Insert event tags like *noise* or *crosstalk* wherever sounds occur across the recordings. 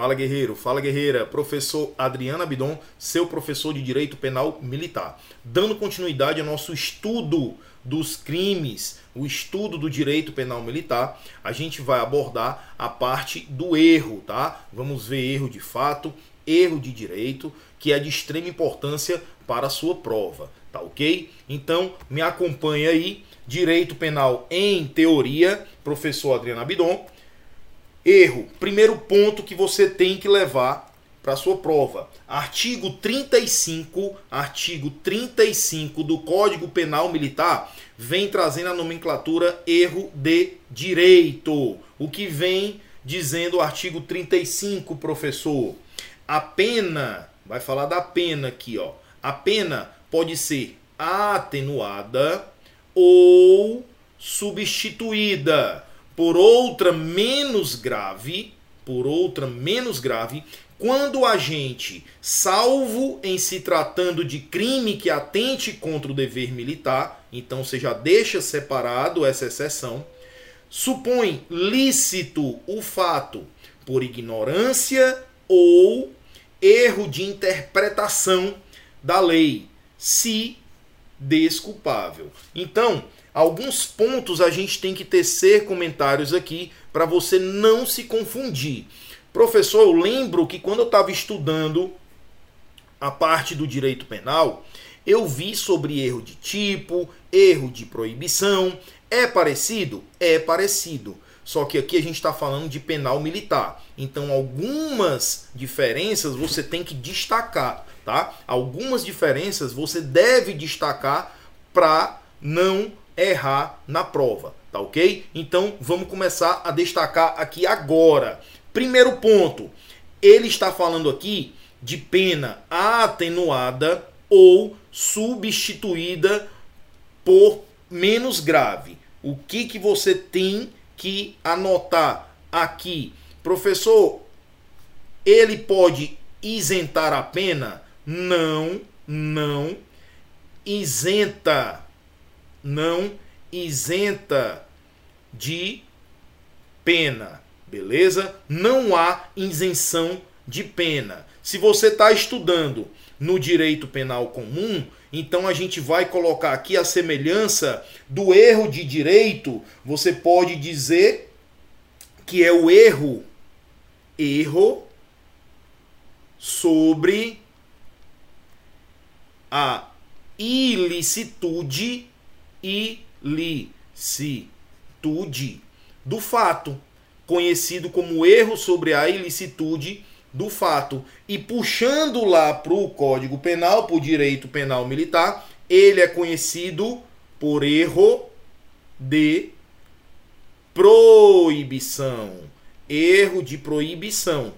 Fala guerreiro, fala guerreira, professor Adriano Abidon, seu professor de Direito Penal Militar. Dando continuidade ao nosso estudo dos crimes, o estudo do direito penal militar, a gente vai abordar a parte do erro, tá? Vamos ver erro de fato, erro de direito, que é de extrema importância para a sua prova, tá ok? Então, me acompanha aí, Direito Penal em Teoria, professor Adriano Abidon. Erro, primeiro ponto que você tem que levar para sua prova. Artigo 35, artigo 35 do Código Penal Militar vem trazendo a nomenclatura erro de direito. O que vem dizendo o artigo 35, professor? A pena, vai falar da pena aqui, ó. A pena pode ser atenuada ou substituída por outra menos grave, por outra menos grave, quando o agente, salvo em se tratando de crime que atente contra o dever militar, então você já deixa separado essa exceção, supõe lícito o fato por ignorância ou erro de interpretação da lei, se desculpável. Então, alguns pontos a gente tem que tecer comentários aqui para você não se confundir. Professor, eu lembro que quando eu estava estudando a parte do direito penal, eu vi sobre erro de tipo, erro de proibição. É parecido? É parecido. Só que aqui a gente está falando de penal militar. Então, algumas diferenças você tem que destacar, tá? Algumas diferenças você deve destacar para não errar na prova, tá ok? Então, vamos começar a destacar aqui agora. Primeiro ponto, ele está falando aqui de pena atenuada ou substituída por menos grave. O que, que você tem que anotar aqui? Professor, ele pode isentar a pena? Não, não isenta. Não isenta de pena. Beleza? Não há isenção de pena. Se você está estudando no direito penal comum, então a gente vai colocar aqui a semelhança do erro de direito. Você pode dizer que é o erro, erro sobre a ilicitude, ilicitude do fato conhecido como erro sobre a ilicitude do fato. E puxando lá para o Código Penal, para o direito penal militar, ele é conhecido por erro de proibição. Erro de proibição.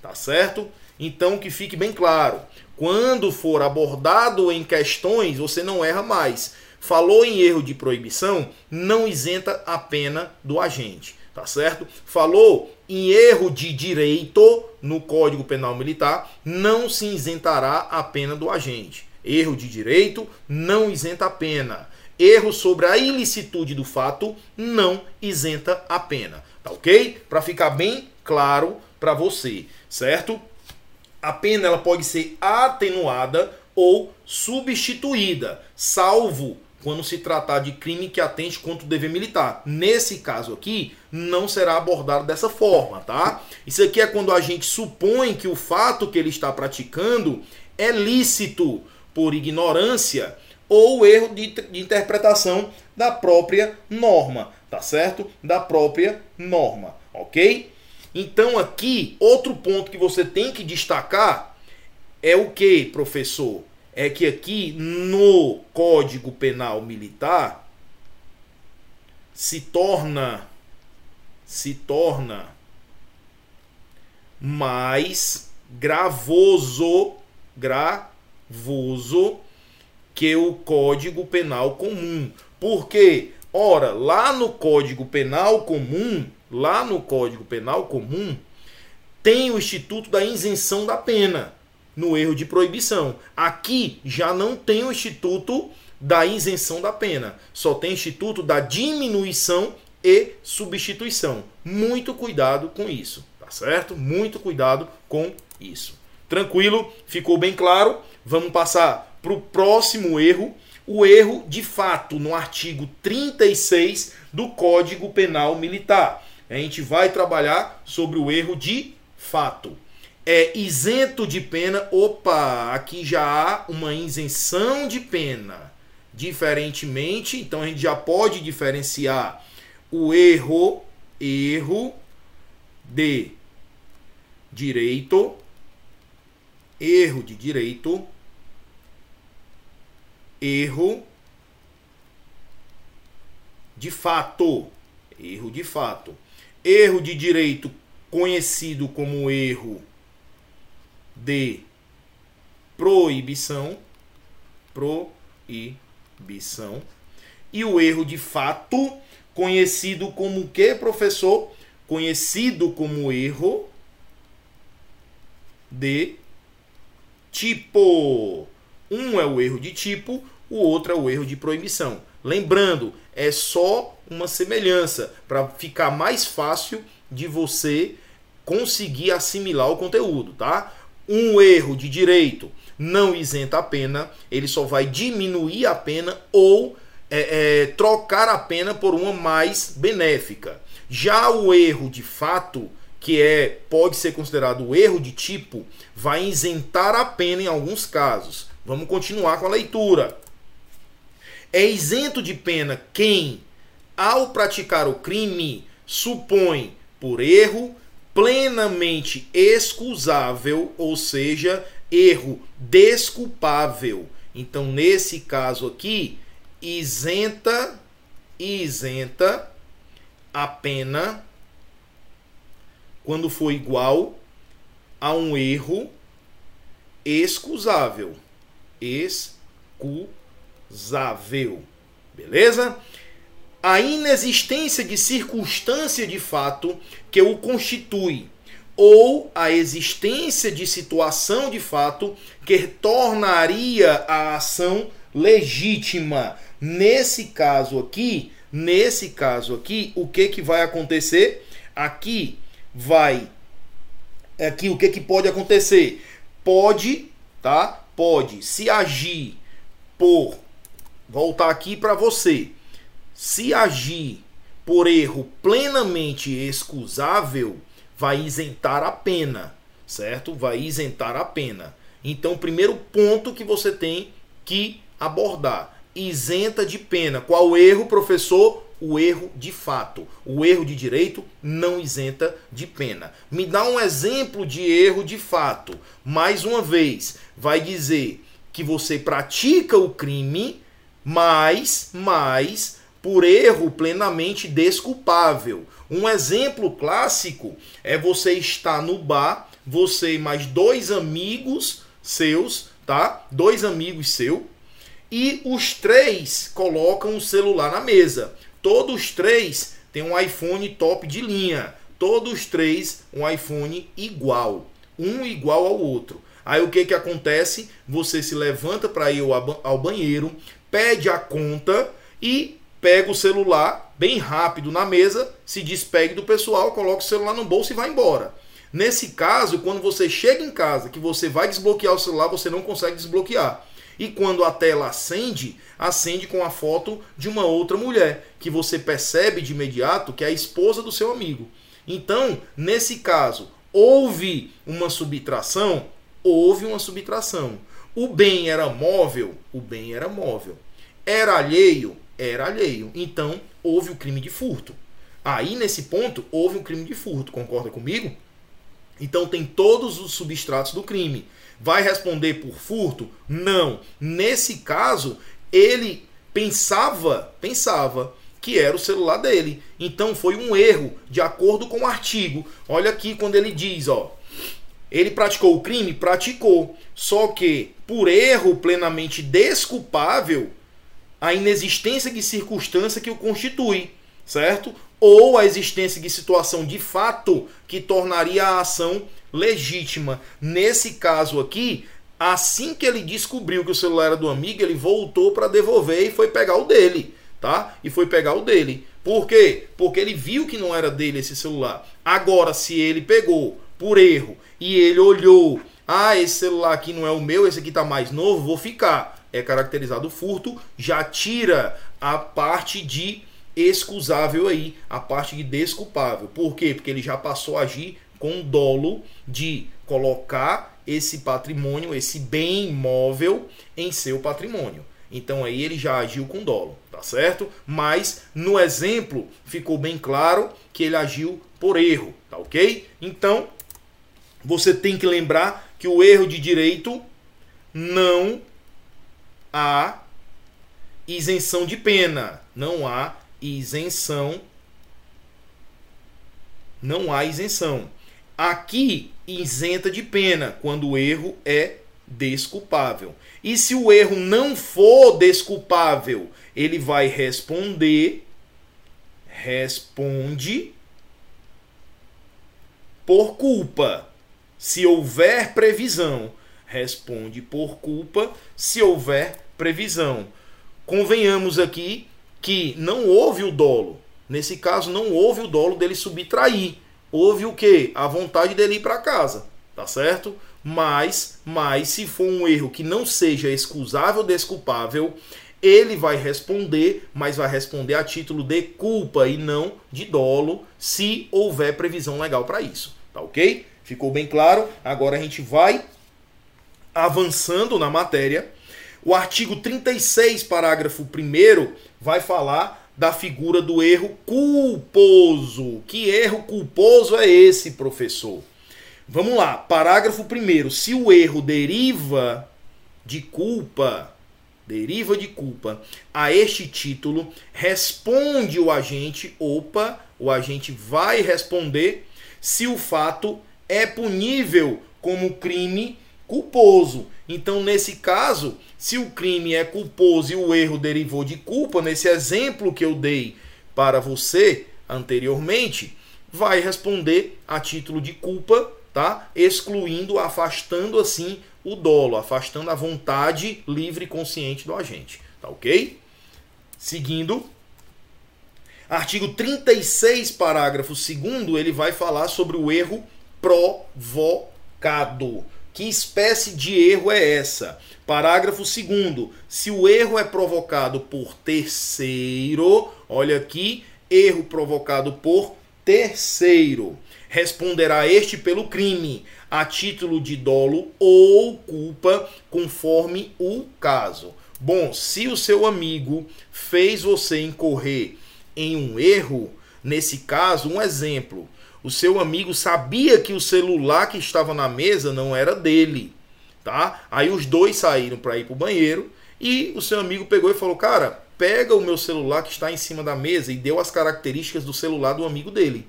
Tá certo? Então que fique bem claro. Quando for abordado em questões, você não erra mais. Falou em erro de proibição, não isenta a pena do agente tá certo? Falou em erro de direito no Código Penal Militar, não se isentará a pena do agente. Erro de direito não isenta a pena. Erro sobre a ilicitude do fato não isenta a pena, tá ok? Para ficar bem claro para você, certo? A pena ela pode ser atenuada ou substituída, salvo quando se tratar de crime que atente contra o dever militar. Nesse caso aqui, não será abordado dessa forma, tá? Isso aqui é quando a gente supõe que o fato que ele está praticando é lícito por ignorância ou erro de, de interpretação da própria norma, tá certo? Da própria norma, ok? Então aqui, outro ponto que você tem que destacar é o que, professor? É que aqui no Código Penal Militar se torna se torna mais gravoso gravoso que o Código Penal comum. Porque, ora, lá no Código Penal comum, lá no Código Penal comum, tem o instituto da isenção da pena no erro de proibição. Aqui já não tem o instituto da isenção da pena, só tem instituto da diminuição e substituição. Muito cuidado com isso, tá certo? Muito cuidado com isso. Tranquilo? Ficou bem claro? Vamos passar para o próximo erro. O erro de fato no artigo 36 do Código Penal Militar. A gente vai trabalhar sobre o erro de fato. É isento de pena. Opa, aqui já há uma isenção de pena. Diferentemente, então a gente já pode diferenciar o erro, erro de direito, erro de direito, erro de fato, erro de fato. Erro de direito conhecido como erro de proibição, proibição. E o erro de fato, conhecido como que, professor? Conhecido como erro de tipo. Um é o erro de tipo, o outro é o erro de proibição. Lembrando, é só uma semelhança para ficar mais fácil de você conseguir assimilar o conteúdo, tá? Um erro de direito não isenta a pena, ele só vai diminuir a pena ou é, é, trocar a pena por uma mais benéfica. Já o erro de fato, que é pode ser considerado o erro de tipo, vai isentar a pena em alguns casos. Vamos continuar com a leitura. É isento de pena quem, ao praticar o crime, supõe por erro plenamente excusável, ou seja, erro desculpável. Então, nesse caso aqui, isenta isenta a pena quando for igual a um erro excusável. Excusável. Beleza? A inexistência de circunstância de fato que o constitui, ou a existência de situação de fato que tornaria a ação legítima. Nesse caso aqui, nesse caso aqui, o que que vai acontecer? Aqui vai aqui o que que pode acontecer? Pode, tá? Pode se agir por voltar aqui para você se agir por erro plenamente excusável, vai isentar a pena, certo? Vai isentar a pena. Então, primeiro ponto que você tem que abordar: isenta de pena. Qual erro, professor? O erro de fato. O erro de direito não isenta de pena. Me dá um exemplo de erro de fato. Mais uma vez, vai dizer que você pratica o crime, mas, mas por erro plenamente desculpável. Um exemplo clássico é você estar no bar, você e mais dois amigos seus, tá? Dois amigos seu, e os três colocam o celular na mesa. Todos três têm um iPhone top de linha. Todos três um iPhone igual, um igual ao outro. Aí o que que acontece? Você se levanta para ir ao banheiro, pede a conta e pega o celular bem rápido na mesa, se despegue do pessoal, coloca o celular no bolso e vai embora. Nesse caso, quando você chega em casa, que você vai desbloquear o celular, você não consegue desbloquear. E quando a tela acende, acende com a foto de uma outra mulher, que você percebe de imediato que é a esposa do seu amigo. Então, nesse caso, houve uma subtração? Houve uma subtração. O bem era móvel? O bem era móvel. Era alheio? Era alheio. Então, houve o crime de furto. Aí, nesse ponto, houve um crime de furto. Concorda comigo? Então, tem todos os substratos do crime. Vai responder por furto? Não. Nesse caso, ele pensava, pensava que era o celular dele. Então, foi um erro, de acordo com o artigo. Olha aqui quando ele diz, ó. Ele praticou o crime? Praticou. Só que, por erro plenamente desculpável, a inexistência de circunstância que o constitui, certo? Ou a existência de situação de fato que tornaria a ação legítima. Nesse caso aqui, assim que ele descobriu que o celular era do amigo, ele voltou para devolver e foi pegar o dele, tá? E foi pegar o dele. Por quê? Porque ele viu que não era dele esse celular. Agora, se ele pegou por erro e ele olhou, ah, esse celular aqui não é o meu, esse aqui está mais novo, vou ficar. É caracterizado furto, já tira a parte de excusável aí, a parte de desculpável. Por quê? Porque ele já passou a agir com dolo de colocar esse patrimônio, esse bem imóvel em seu patrimônio. Então aí ele já agiu com dolo, tá certo? Mas no exemplo ficou bem claro que ele agiu por erro, tá ok? Então você tem que lembrar que o erro de direito não há isenção de pena, não há isenção, não há isenção. Aqui isenta de pena quando o erro é desculpável. E se o erro não for desculpável, ele vai responder responde por culpa. Se houver previsão, responde por culpa se houver previsão. Convenhamos aqui que não houve o dolo. Nesse caso, não houve o dolo dele subtrair. Houve o que? A vontade dele ir para casa. Tá certo? Mas, mas se for um erro que não seja excusável desculpável, ele vai responder, mas vai responder a título de culpa e não de dolo, se houver previsão legal para isso. Tá ok? Ficou bem claro? Agora a gente vai avançando na matéria. O artigo 36, parágrafo 1, vai falar da figura do erro culposo. Que erro culposo é esse, professor? Vamos lá, parágrafo 1. Se o erro deriva de culpa, deriva de culpa, a este título, responde o agente, opa, o agente vai responder se o fato é punível como crime culposo. Então, nesse caso, se o crime é culposo e o erro derivou de culpa, nesse exemplo que eu dei para você anteriormente, vai responder a título de culpa tá? Excluindo, afastando assim o dolo, afastando a vontade livre e consciente do agente, tá OK? Seguindo, artigo 36, parágrafo 2 ele vai falar sobre o erro provocado. Que espécie de erro é essa? Parágrafo 2 se o erro é provocado por terceiro, olha aqui, erro provocado por terceiro responderá este pelo crime, a título de dolo ou culpa, conforme o caso. Bom, se o seu amigo fez você incorrer em um erro, nesse caso, um exemplo, o seu amigo sabia que o celular que estava na mesa não era dele, tá? Aí os dois saíram para ir para o banheiro e o seu amigo pegou e falou: "Cara, pega o meu celular que está em cima da mesa" e deu as características do celular do amigo dele.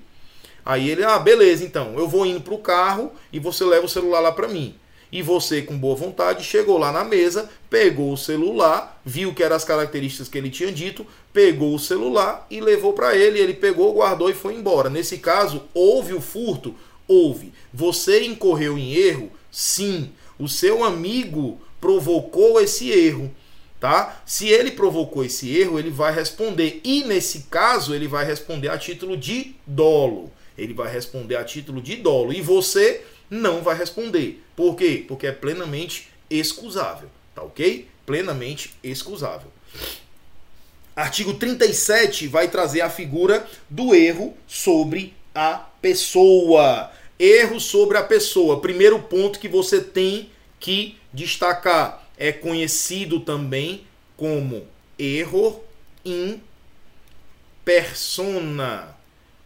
Aí ele, ah, beleza, então, eu vou indo pro carro e você leva o celular lá para mim. E você, com boa vontade, chegou lá na mesa, pegou o celular, viu que eram as características que ele tinha dito, pegou o celular e levou para ele. Ele pegou, guardou e foi embora. Nesse caso, houve o furto? Houve. Você incorreu em erro? Sim. O seu amigo provocou esse erro. Tá? Se ele provocou esse erro, ele vai responder. E nesse caso, ele vai responder a título de dolo. Ele vai responder a título de dolo. E você não vai responder. Por quê? Porque é plenamente excusável. Tá ok? Plenamente excusável. Artigo 37 vai trazer a figura do erro sobre a pessoa. Erro sobre a pessoa. Primeiro ponto que você tem que destacar é conhecido também como erro in persona.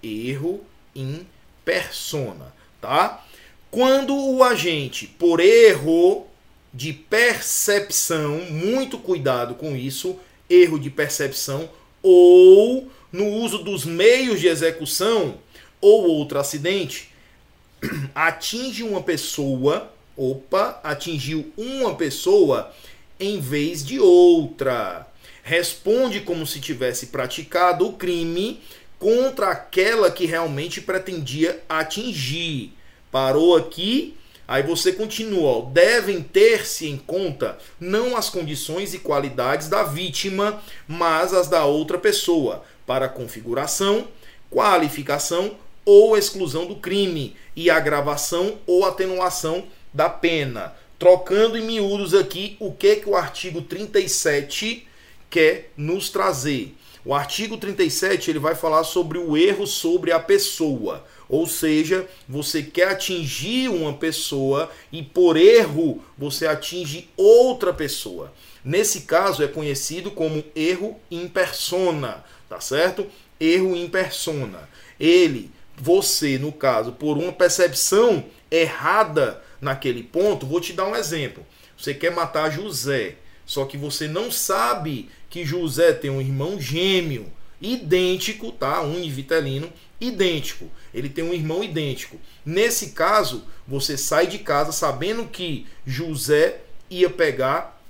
Erro in persona, tá? Quando o agente, por erro de percepção, muito cuidado com isso, erro de percepção, ou no uso dos meios de execução, ou outro acidente, *clears throat* atinge uma pessoa, opa, atingiu uma pessoa em vez de outra. Responde como se tivesse praticado o crime contra aquela que realmente pretendia atingir. Parou aqui, aí você continua. Ó, devem ter-se em conta não as condições e qualidades da vítima, mas as da outra pessoa, para configuração, qualificação ou exclusão do crime e agravação ou atenuação da pena. Trocando em miúdos aqui o que que o artigo 37 quer nos trazer. O artigo 37 ele vai falar sobre o erro sobre a pessoa. Ou seja, você quer atingir uma pessoa e por erro você atinge outra pessoa. Nesse caso é conhecido como erro in persona, tá certo? Erro in persona. Ele, você, no caso, por uma percepção errada naquele ponto, vou te dar um exemplo. Você quer matar José, só que você não sabe que José tem um irmão gêmeo idêntico, tá? Univitelino, idêntico. Ele tem um irmão idêntico. Nesse caso, você sai de casa sabendo que José ia pegar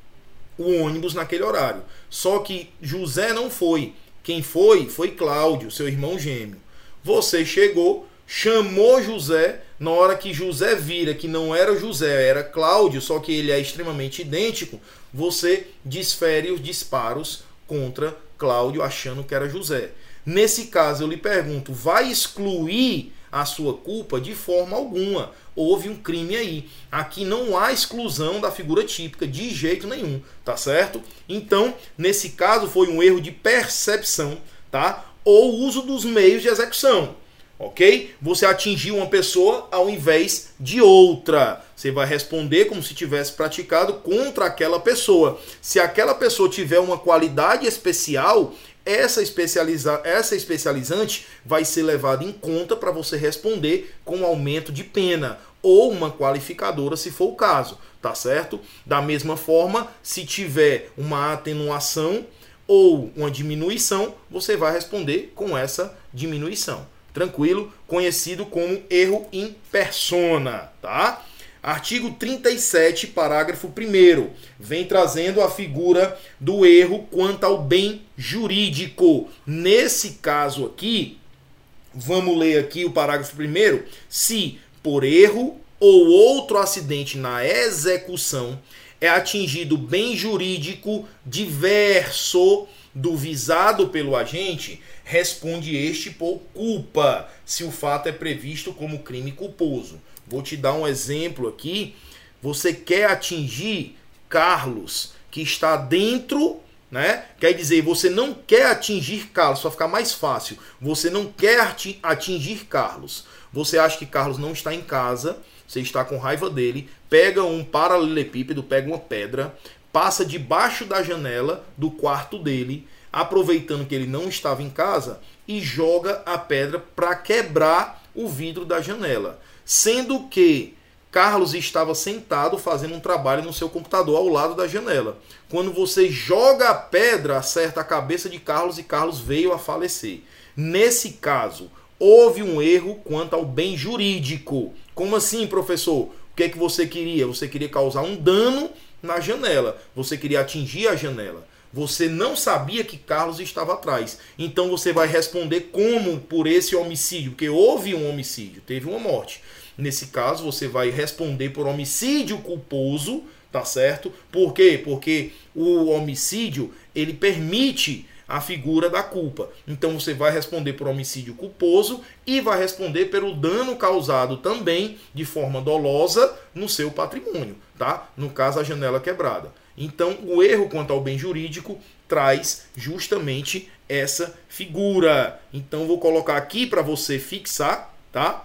o ônibus naquele horário. Só que José não foi. Quem foi foi Cláudio, seu irmão gêmeo. Você chegou, chamou José, na hora que José vira que não era José, era Cláudio, só que ele é extremamente idêntico, você desfere os disparos contra Cláudio achando que era José. Nesse caso, eu lhe pergunto, vai excluir a sua culpa de forma alguma? Houve um crime aí. Aqui não há exclusão da figura típica de jeito nenhum, tá certo? Então, nesse caso foi um erro de percepção, tá? Ou uso dos meios de execução ok? Você atingiu uma pessoa ao invés de outra. Você vai responder como se tivesse praticado contra aquela pessoa. Se aquela pessoa tiver uma qualidade especial, essa, especializa essa especializante vai ser levada em conta para você responder com aumento de pena ou uma qualificadora, se for o caso, tá certo? Da mesma forma, se tiver uma atenuação ou uma diminuição, você vai responder com essa diminuição tranquilo, conhecido como erro in persona, tá? Artigo 37, parágrafo 1 vem trazendo a figura do erro quanto ao bem jurídico. Nesse caso aqui, vamos ler aqui o parágrafo 1 se por erro ou outro acidente na execução é atingido bem jurídico diverso do visado pelo agente, responde este por culpa, se o fato é previsto como crime culposo. Vou te dar um exemplo aqui. Você quer atingir Carlos, que está dentro, né? Quer dizer, você não quer atingir Carlos, para ficar mais fácil. Você não quer atingir Carlos. Você acha que Carlos não está em casa, você está com raiva dele, pega um paralelepípedo, pega uma pedra, passa debaixo da janela do quarto dele, aproveitando que ele não estava em casa, e joga a pedra para quebrar o vidro da janela. Sendo que Carlos estava sentado fazendo um trabalho no seu computador ao lado da janela. Quando você joga a pedra, acerta a cabeça de Carlos e Carlos veio a falecer. Nesse caso, houve um erro quanto ao bem jurídico. Como assim, professor? O que é que você queria? Você queria causar um dano na janela. Você queria atingir a janela. Você não sabia que Carlos estava atrás. Então você vai responder como por esse homicídio, porque houve um homicídio, teve uma morte. Nesse caso, você vai responder por homicídio culposo, tá certo? Por quê? Porque o homicídio, ele permite a figura da culpa. Então você vai responder por homicídio culposo e vai responder pelo dano causado também de forma dolosa no seu patrimônio, tá? No caso a janela quebrada. Então o erro quanto ao bem jurídico traz justamente essa figura. Então vou colocar aqui para você fixar, tá?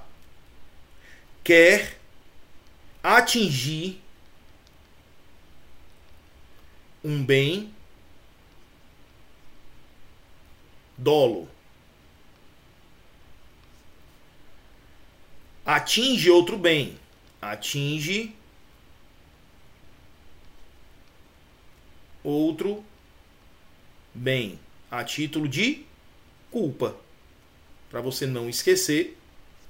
Quer atingir um bem dolo. Atinge outro bem. Atinge outro bem a título de culpa. Para você não esquecer,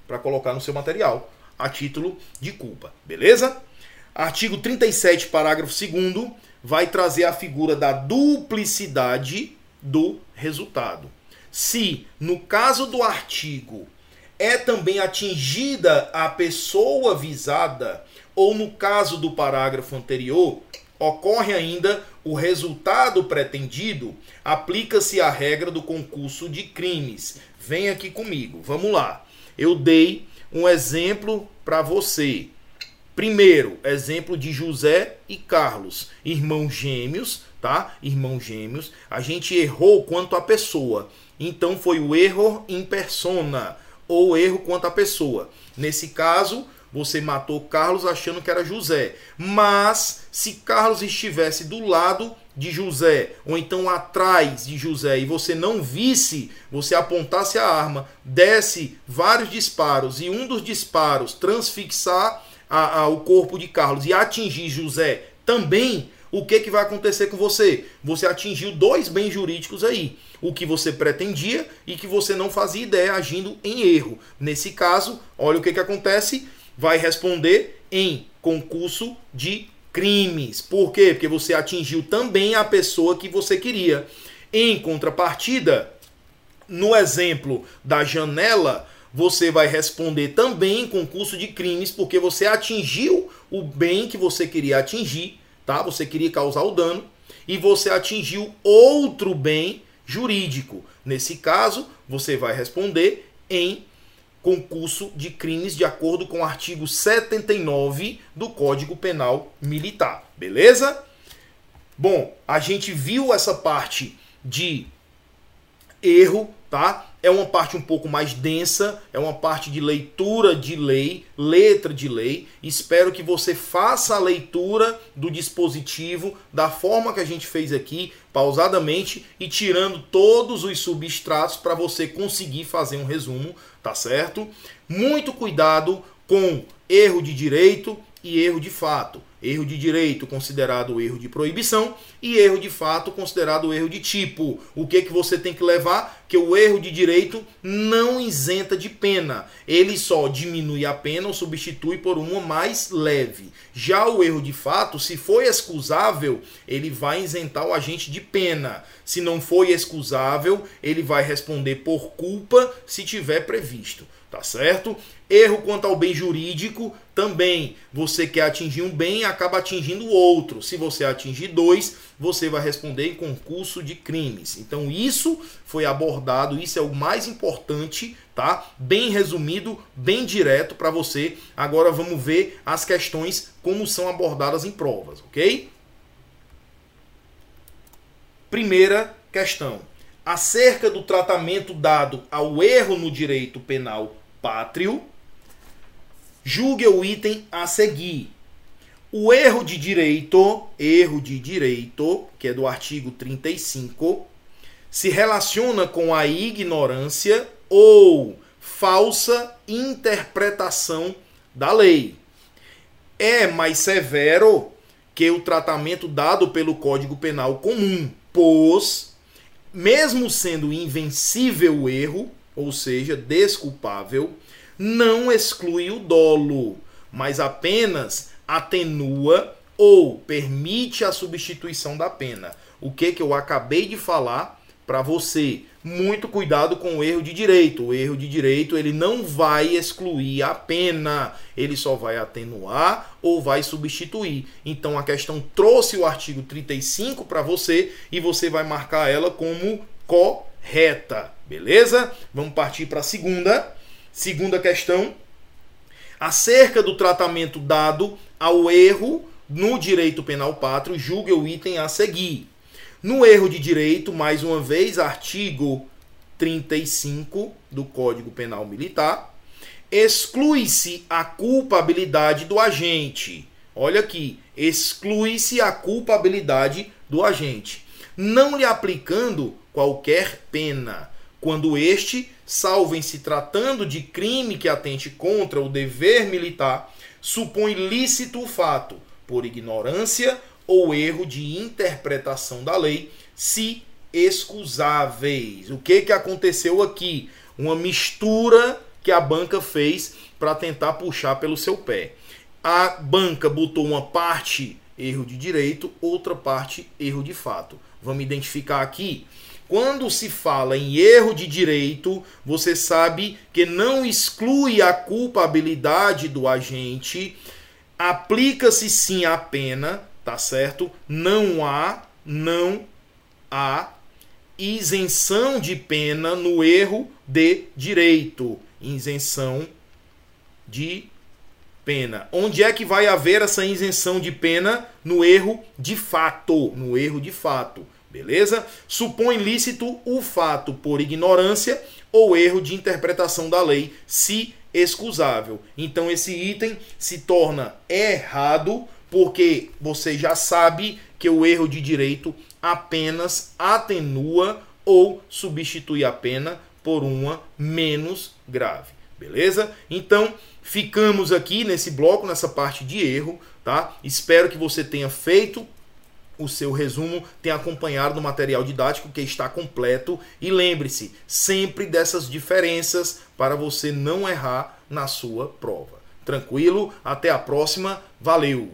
para colocar no seu material, a título de culpa. Beleza? Artigo 37, parágrafo 2 vai trazer a figura da duplicidade do resultado. Se, no caso do artigo, é também atingida a pessoa visada, ou no caso do parágrafo anterior, ocorre ainda o resultado pretendido, aplica-se a regra do concurso de crimes. Vem aqui comigo, vamos lá. Eu dei um exemplo para você. Primeiro, exemplo de José e Carlos, irmãos gêmeos, tá? Irmãos gêmeos. A gente errou quanto à pessoa. Então foi o erro em persona ou erro quanto à pessoa. Nesse caso, você matou Carlos achando que era José. Mas se Carlos estivesse do lado de José, ou então atrás de José, e você não visse, você apontasse a arma, desse vários disparos e um dos disparos transfixar a, a, o corpo de Carlos e atingir José também, o que, que vai acontecer com você? Você atingiu dois bens jurídicos aí. O que você pretendia e que você não fazia ideia agindo em erro. Nesse caso, olha o que, que acontece vai responder em concurso de crimes. Por quê? Porque você atingiu também a pessoa que você queria. Em contrapartida, no exemplo da janela, você vai responder também em concurso de crimes, porque você atingiu o bem que você queria atingir, tá? Você queria causar o dano e você atingiu outro bem jurídico. Nesse caso, você vai responder em concurso de crimes de acordo com o artigo 79 do Código Penal Militar. Beleza? Bom, a gente viu essa parte de erro, tá? É uma parte um pouco mais densa, é uma parte de leitura de lei, letra de lei. Espero que você faça a leitura do dispositivo da forma que a gente fez aqui, pausadamente e tirando todos os substratos para você conseguir fazer um resumo, tá certo? Muito cuidado com erro de direito e erro de fato. Erro de direito considerado erro de proibição e erro de fato considerado erro de tipo. O que que você tem que levar? Que o erro de direito não isenta de pena. Ele só diminui a pena ou substitui por uma mais leve. Já o erro de fato, se foi excusável, ele vai isentar o agente de pena. Se não foi excusável, ele vai responder por culpa se tiver previsto tá certo? Erro quanto ao bem jurídico, também você quer atingir um bem acaba atingindo outro. Se você atingir dois, você vai responder em concurso de crimes. Então isso foi abordado, isso é o mais importante, tá? Bem resumido, bem direto para você. Agora vamos ver as questões como são abordadas em provas, ok? Primeira questão. Acerca do tratamento dado ao erro no direito penal pátrio, julgue o item a seguir. O erro de direito, erro de direito, que é do artigo 35, se relaciona com a ignorância ou falsa interpretação da lei. É mais severo que o tratamento dado pelo Código Penal comum, pois, mesmo sendo invencível o erro, ou seja, desculpável, não exclui o dolo, mas apenas atenua ou permite a substituição da pena. O que que eu acabei de falar para você? Muito cuidado com o erro de direito. O erro de direito, ele não vai excluir a pena, ele só vai atenuar ou vai substituir. Então a questão trouxe o artigo 35 para você e você vai marcar ela como correta. Beleza? Vamos partir para a segunda. Segunda questão. Acerca do tratamento dado ao erro no direito penal pátrio, julgue o item a seguir. No erro de direito, mais uma vez, artigo 35 do Código Penal Militar, exclui-se a culpabilidade do agente. Olha aqui, exclui-se a culpabilidade do agente, não lhe aplicando qualquer pena quando este, salvo em se tratando de crime que atente contra o dever militar, supõe lícito o fato, por ignorância ou erro de interpretação da lei, se excusáveis. O que, que aconteceu aqui? Uma mistura que a banca fez para tentar puxar pelo seu pé. A banca botou uma parte erro de direito, outra parte erro de fato. Vamos identificar aqui quando se fala em erro de direito, você sabe que não exclui a culpabilidade do agente, aplica-se sim a pena, tá certo? Não há, não há isenção de pena no erro de direito. Isenção de pena. Onde é que vai haver essa isenção de pena? No erro de fato. No erro de fato. Beleza? Supõe lícito o fato por ignorância ou erro de interpretação da lei, se excusável. Então esse item se torna errado porque você já sabe que o erro de direito apenas atenua ou substitui a pena por uma menos grave. Beleza? Então, ficamos aqui nesse bloco, nessa parte de erro, tá? Espero que você tenha feito o seu resumo, tenha acompanhado o material didático que está completo e lembre-se sempre dessas diferenças para você não errar na sua prova. Tranquilo? Até a próxima. Valeu!